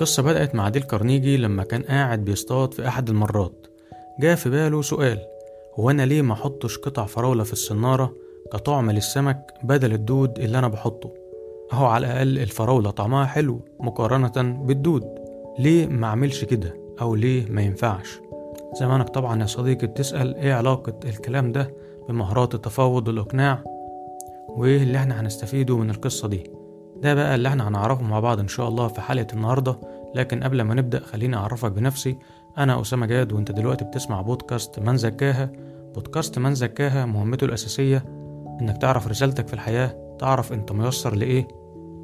القصة بدأت مع ديل كارنيجي لما كان قاعد بيصطاد في أحد المرات. جاء في باله سؤال هو أنا ليه ما أحطش قطع فراولة في الصنارة كطعم للسمك بدل الدود اللي أنا بحطه؟ أهو على الأقل الفراولة طعمها حلو مقارنة بالدود. ليه ما أعملش كده؟ أو ليه ما ينفعش؟ زمانك طبعا يا صديقي بتسأل إيه علاقة الكلام ده بمهارات التفاوض والإقناع؟ وإيه اللي إحنا هنستفيده من القصة دي. ده بقى اللي إحنا هنعرفه مع بعض إن شاء الله في حلقة النهاردة. لكن قبل ما نبدأ خليني أعرفك بنفسي. أنا أسامة جاد وأنت دلوقتي بتسمع بودكاست من زكاها. بودكاست من زكاها مهمته الأساسية إنك تعرف رسالتك في الحياة تعرف أنت ميسر لإيه.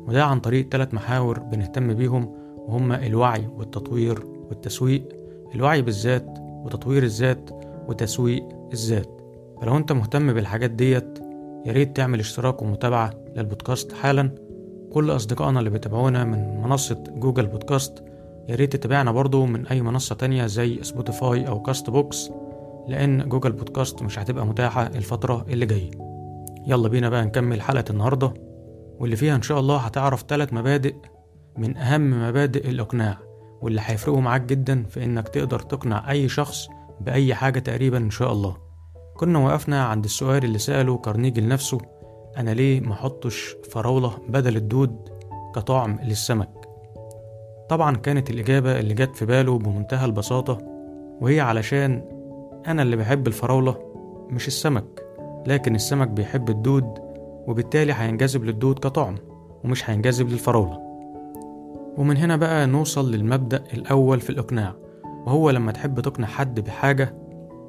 وده عن طريق ثلاث محاور بنهتم بيهم وهما الوعي والتطوير والتسويق. الوعي بالذات وتطوير الذات وتسويق الذات. فلو أنت مهتم بالحاجات ديت يا ريت تعمل اشتراك ومتابعة للبودكاست حالا. كل أصدقائنا اللي بيتابعونا من منصة Google Podcast يا ريت تتابعنا برضو من أي منصة تانية زي Spotify أو Castbox لأن Google Podcast مش هتبقى متاحة الفترة اللي جاية. يلا بينا بقى نكمل حلقة النهاردة واللي فيها إن شاء الله هتعرف ثلاث مبادئ من أهم مبادئ الإقناع واللي هيفرقوا معاك جدا في إنك تقدر تقنع أي شخص بأي حاجة تقريبا إن شاء الله. كنا وقفنا عند السؤال اللي سأله كارنيجي لنفسه أنا ليه ما أحطش فراولة بدل الدود كطعم للسمك؟ طبعا كانت الإجابة اللي جت في باله بمنتهى البساطة وهي علشان أنا اللي بحب الفراولة مش السمك لكن السمك بيحب الدود وبالتالي هينجذب للدود كطعم ومش هينجذب للفراولة. ومن هنا بقى نوصل للمبدأ الأول في الإقناع وهو لما تحب تقنع حد بحاجة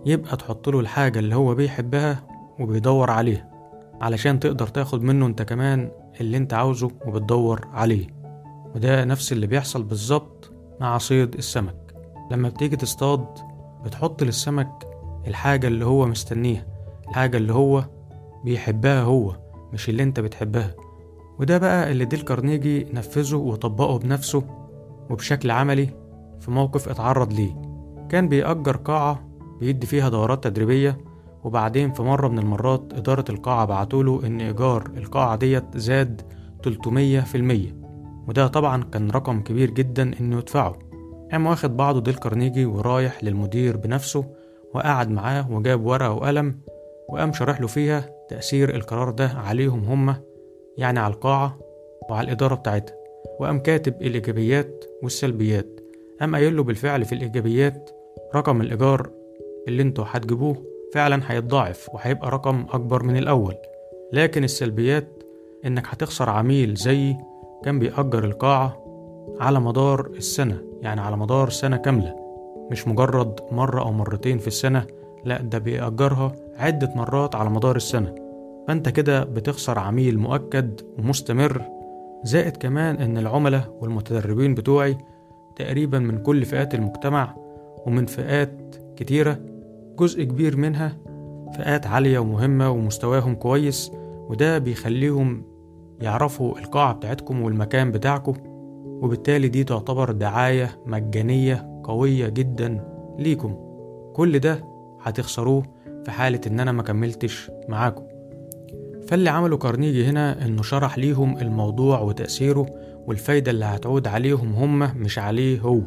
يبقى تحط له الحاجة اللي هو بيحبها وبيدور عليها. علشان تقدر تاخد منه انت كمان اللي انت عاوزه وبتدور عليه. وده نفس اللي بيحصل بالظبط مع صيد السمك. لما بتيجي تصطاد بتحط للسمك الحاجة اللي هو مستنيها الحاجة اللي هو بيحبها هو مش اللي انت بتحبها. وده بقى اللي ديل كارنيجي نفذه وطبقه بنفسه وبشكل عملي في موقف اتعرض ليه. كان بيأجر قاعة بيدي فيها دورات تدريبية وبعدين في مرة من المرات إدارة القاعة بعتوله إن إيجار القاعة ديت زاد 300% وده طبعا كان رقم كبير جدا إنه يدفعه. قام واخد بعضه ديل كارنيجي ورايح للمدير بنفسه وقعد معاه وجاب ورقة وقلم وقام شرح له فيها تأثير القرار ده عليهم هما يعني على القاعة وعلى الإدارة بتاعتها. وقام كاتب الإيجابيات والسلبيات. قام قايل له بالفعل في الإيجابيات رقم الإيجار اللي أنتوا هتجيبوه فعلا هيتضاعف وهيبقى رقم أكبر من الأول. لكن السلبيات إنك هتخسر عميل زي كان بيأجر القاعة على مدار السنة يعني على مدار سنة كاملة. مش مجرد مرة أو مرتين في السنة لا ده بيأجرها عدة مرات على مدار السنة. فأنت كده بتخسر عميل مؤكد ومستمر. زائد كمان إن العملاء والمتدربين بتوعي تقريبا من كل فئات المجتمع ومن فئات كتيرة جزء كبير منها فئات عالية ومهمة ومستواهم كويس وده بيخليهم يعرفوا القاعة بتاعتكم والمكان بتاعكم وبالتالي دي تعتبر دعاية مجانية قوية جدا ليكم. كل ده هتخسروه في حالة إن أنا مكملتش معاكم. فاللي عمله كارنيجي هنا إنه شرح ليهم الموضوع وتأثيره والفايدة اللي هتعود عليهم هم مش عليه هو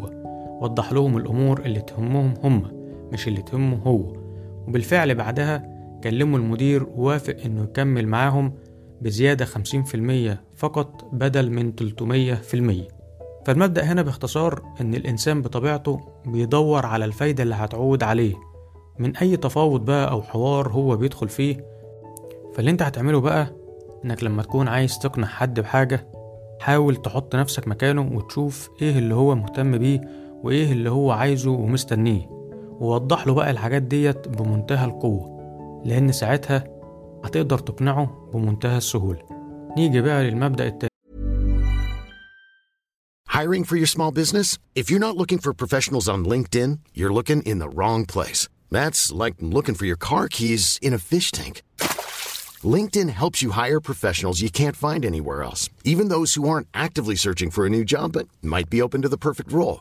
وضح لهم الأمور اللي تهمهم هم. مش اللي تهمه هو. وبالفعل بعدها كلموا المدير ووافق إنه يكمل معاهم بزيادة 50% فقط بدل من 300% فالمبدأ هنا باختصار إن الإنسان بطبيعته بيدور على الفايدة اللي هتعود عليه. من أي تفاوض بقى أو حوار هو بيدخل فيه؟ فاللي أنت هتعمله بقى إنك لما تكون عايز تقنع حد بحاجة حاول تحط نفسك مكانه وتشوف إيه اللي هو مهتم بيه وإيه اللي هو عايزه ومستنيه. ووضح له بقى الحاجات ديت بمنتهى القوة لأن ساعتها هتقدر تقنعه بمنتهى السهولة نيجي بقى للمبدأ التاني Hiring for your small business? If you're not looking for professionals on LinkedIn, you're looking in the wrong place. That's like looking for your car keys in a fish tank. LinkedIn helps you hire professionals you can't find anywhere else, even those who aren't actively searching for a new job but might be open to the perfect role.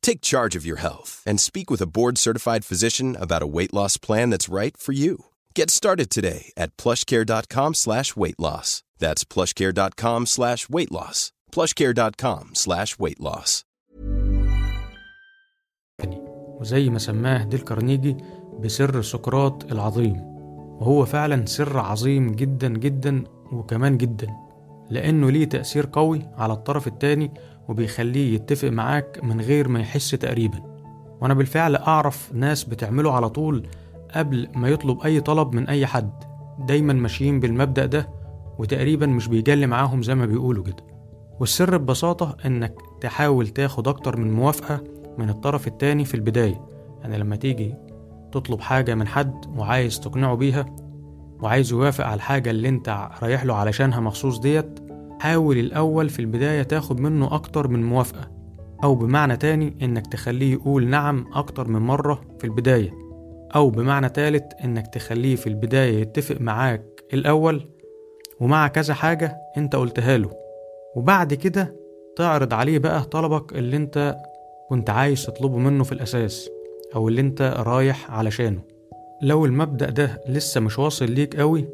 Take charge of your health and speak with a board-certified physician about a weight loss plan that's right for you. Get started today at plushcare.com slash weight loss. That's plushcare.com slash weight loss. plushcare.com slash weight loss. وزي ما سماه ديل كارنيجي بسر سقراط العظيم وهو فعلا سر عظيم جدا جدا وكمان جدا لأنه ليه تأثير قوي على الطرف التاني وبيخليه يتفق معاك من غير ما يحس تقريبا. وأنا بالفعل أعرف ناس بتعمله على طول قبل ما يطلب أي طلب من أي حد. دايما ماشيين بالمبدأ ده وتقريبا مش بيجلي معاهم زي ما بيقولوا كده. والسر ببساطة إنك تحاول تاخد أكتر من موافقة من الطرف التاني في البداية. يعني لما تيجي تطلب حاجة من حد وعايز تقنعه بيها وعايز يوافق على الحاجة اللي أنت رايح له علشانها مخصوص ديت حاول الأول في البداية تاخد منه أكتر من موافقة أو بمعنى تاني إنك تخليه يقول نعم أكتر من مرة في البداية أو بمعنى تالت إنك تخليه في البداية يتفق معاك الأول ومع كذا حاجة أنت قلتها له. وبعد كده تعرض عليه بقى طلبك اللي أنت كنت عايز تطلبه منه في الأساس أو اللي أنت رايح علشانه. لو المبدأ ده لسه مش واصل ليك قوي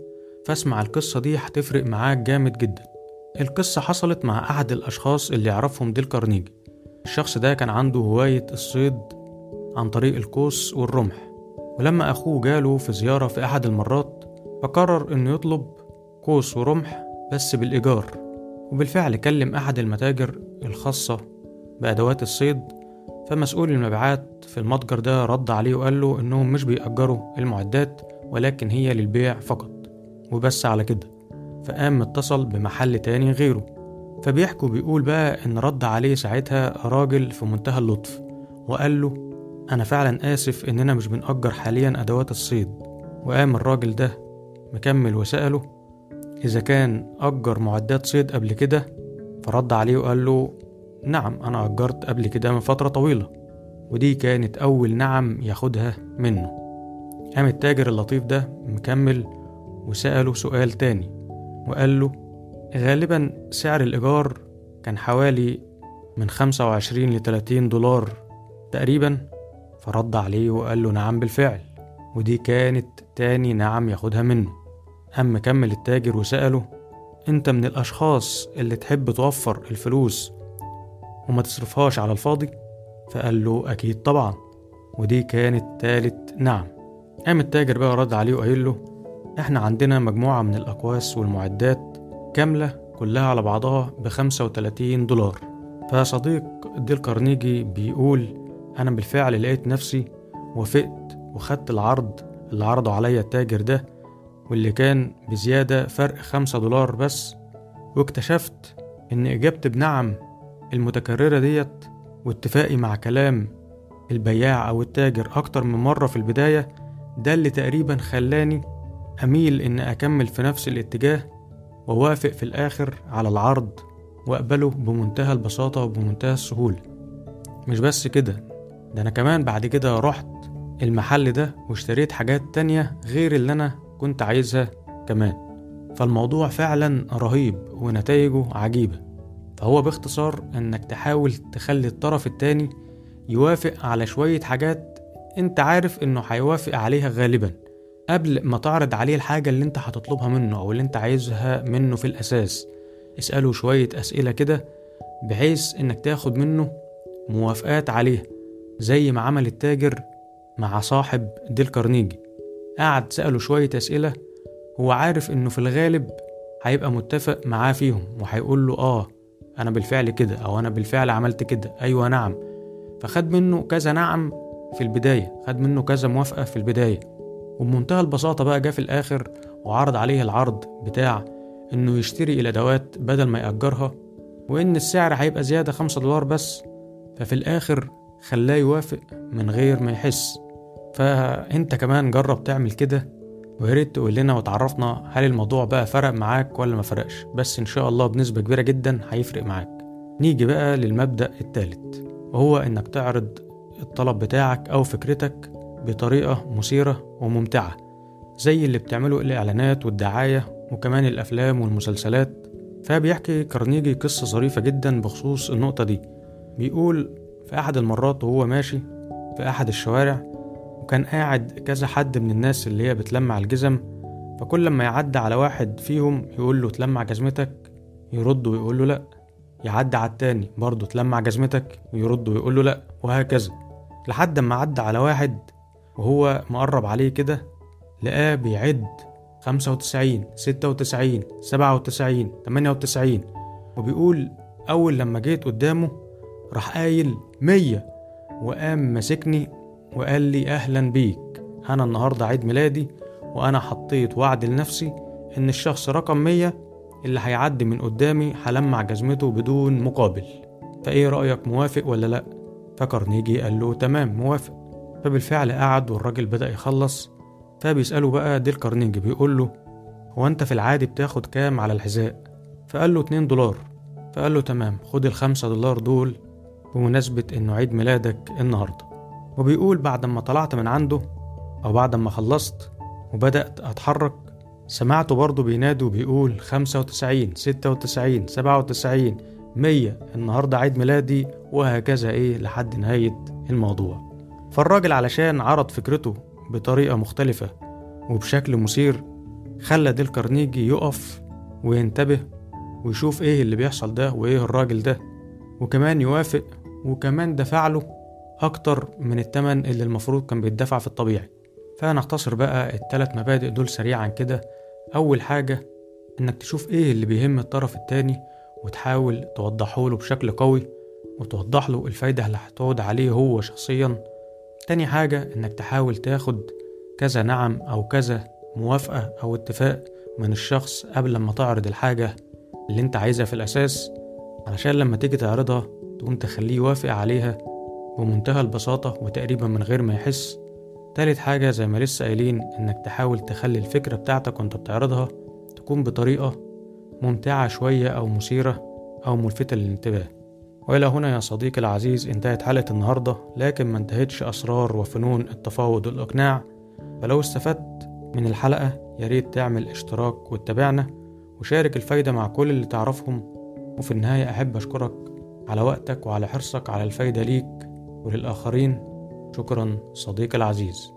فاسمع القصة دي هتفرق معاك جامد جدا. القصة حصلت مع أحد الأشخاص اللي يعرفهم ديل كارنيجي. الشخص ده كان عنده هواية الصيد عن طريق القوس والرمح. ولما أخوه جاله في زيارة في أحد المرات فقرر إنه يطلب قوس ورمح بس بالإيجار. وبالفعل كلم أحد المتاجر الخاصة بأدوات الصيد فمسؤول المبيعات في المتجر ده رد عليه وقال له إنهم مش بيأجروا المعدات ولكن هي للبيع فقط. وبس على كده. فقام اتصل بمحل تاني غيره فبيحكوا بيقول بقى إن رد عليه ساعتها راجل في منتهى اللطف وقال له أنا فعلا آسف إننا مش بنأجر حاليا أدوات الصيد. وقام الراجل ده مكمل وسأله إذا كان أجر معدات صيد قبل كده؟ فرد عليه وقال له نعم أنا أجرت قبل كده من فترة طويلة ودي كانت أول نعم ياخدها منه. قام التاجر اللطيف ده مكمل وسأله سؤال تاني وقال له غالبا سعر الإيجار كان حوالي من خمسة وعشرين لتلاتين دولار تقريبا. فرد عليه وقال له نعم بالفعل. ودي كانت تاني نعم ياخدها منه. قام مكمل التاجر وسأله أنت من الأشخاص اللي تحب توفر الفلوس وما تصرفهاش على الفاضي؟ فقال له أكيد طبعا. ودي كانت تالت نعم. قام التاجر بقى رد عليه وقايل له إحنا عندنا مجموعة من الأقواس والمعدات كاملة كلها على بعضها بخمسة وتلاتين دولار. فصديق ديل كارنيجي بيقول أنا بالفعل لقيت نفسي وافقت وخدت العرض اللي عرضه عليا التاجر ده واللي كان بزيادة فرق خمسة دولار بس. واكتشفت إن إجابتي بنعم المتكررة ديت واتفاقي مع كلام البياع أو التاجر أكتر من مرة في البداية ده اللي تقريبا خلاني أميل إن أكمل في نفس الاتجاه ووافق في الآخر على العرض وأقبله بمنتهى البساطة وبمنتهى السهولة. مش بس كده ده أنا كمان بعد كده رحت المحل ده واشتريت حاجات تانية غير اللي أنا كنت عايزها كمان. فالموضوع فعلا رهيب ونتائجه عجيبة. فهو باختصار إنك تحاول تخلي الطرف التاني يوافق على شوية حاجات أنت عارف إنه هيوافق عليها غالبا. قبل ما تعرض عليه الحاجة اللي انت هتطلبها منه أو اللي انت عايزها منه في الأساس. اسأله شوية أسئلة كده بحيث إنك تاخد منه موافقات عليها زي ما عمل التاجر مع صاحب ديل كارنيجي. قعد سأله شوية أسئلة هو عارف إنه في الغالب هيبقى متفق معاه فيهم وهيقول له آه أنا بالفعل كده أو أنا بالفعل عملت كده. أيوة نعم. فخد منه كذا نعم في البداية خد منه كذا موافقة في البداية. وبمنتهى البساطة بقى جه في الآخر وعرض عليه العرض بتاع إنه يشتري الأدوات بدل ما يأجرها وإن السعر هيبقى زيادة خمسة دولار بس ففي الآخر خلاه يوافق من غير ما يحس. فأنت كمان جرب تعمل كده ويا ريت تقول لنا وتعرفنا هل الموضوع بقى فرق معاك ولا ما فرقش. بس إن شاء الله بنسبة كبيرة جدا هيفرق معاك. نيجي بقى للمبدأ الثالث وهو إنك تعرض الطلب بتاعك أو فكرتك بطريقة مثيرة وممتعة زي اللي بتعمله الإعلانات والدعاية وكمان الأفلام والمسلسلات. فبيحكي كارنيجي قصة ظريفة جدا بخصوص النقطة دي. بيقول في أحد المرات وهو ماشي في أحد الشوارع وكان قاعد كذا حد من الناس اللي هي بتلمع الجزم فكل لما يعدي على واحد فيهم يقول له تلمع جزمتك يرد ويقول له لأ. يعدي على التاني برضه تلمع جزمتك ويرد ويقول له لأ وهكذا. لحد ما عدى على واحد وهو مقرب عليه كده لقاه بيعد خمسة وتسعين ستة وتسعين سبعة وتسعين تمانية وتسعين. وبيقول أول لما جيت قدامه راح قايل مية وقام ماسكني وقال لي أهلا بيك. أنا النهاردة عيد ميلادي وأنا حطيت وعد لنفسي إن الشخص رقم مية اللي هيعدي من قدامي هلمع جزمته بدون مقابل. فإيه رأيك موافق ولا لأ؟ فكارنيجي قال له تمام موافق. فبالفعل قعد والراجل بدأ يخلص فبيسأله بقى ديل كارنيجي بيقول له هو أنت في العادي بتاخد كام على الحذاء؟ فقال له اتنين دولار. فقال له تمام خد الخمسة دولار دول بمناسبة إنه عيد ميلادك النهاردة. وبيقول بعد ما طلعت من عنده أو بعد ما خلصت وبدأت أتحرك سمعته برضه بينادي وبيقول خمسة وتسعين ستة وتسعين سبعة وتسعين مية النهاردة عيد ميلادي وهكذا إيه لحد نهاية الموضوع. فالراجل علشان عرض فكرته بطريقة مختلفة وبشكل مثير خلى ديل كارنيجي يقف وينتبه ويشوف إيه اللي بيحصل ده وإيه الراجل ده وكمان يوافق وكمان دفع له أكتر من التمن اللي المفروض كان بيدفع في الطبيعي. فنختصر بقى التلات مبادئ دول سريعا كده. أول حاجة إنك تشوف إيه اللي بيهم الطرف التاني وتحاول توضحه له بشكل قوي وتوضح له الفايدة اللي هتعود عليه هو شخصيا. تاني حاجة إنك تحاول تاخد كذا نعم أو كذا موافقة أو اتفاق من الشخص قبل ما تعرض الحاجة اللي أنت عايزها في الأساس علشان لما تيجي تعرضها تقوم تخليه يوافق عليها بمنتهى البساطة وتقريبا من غير ما يحس. تالت حاجة زي ما لسه قايلين إنك تحاول تخلي الفكرة بتاعتك وأنت بتعرضها تكون بطريقة ممتعة شوية أو مثيرة أو ملفتة للانتباه. وإلى هنا يا صديقي العزيز انتهت حلقة النهاردة لكن ما انتهتش أسرار وفنون التفاوض والإقناع. فلو استفدت من الحلقة ياريت تعمل اشتراك وتتابعنا وشارك الفايدة مع كل اللي تعرفهم. وفي النهاية أحب أشكرك على وقتك وعلى حرصك على الفايدة ليك وللآخرين. شكرا صديقي العزيز.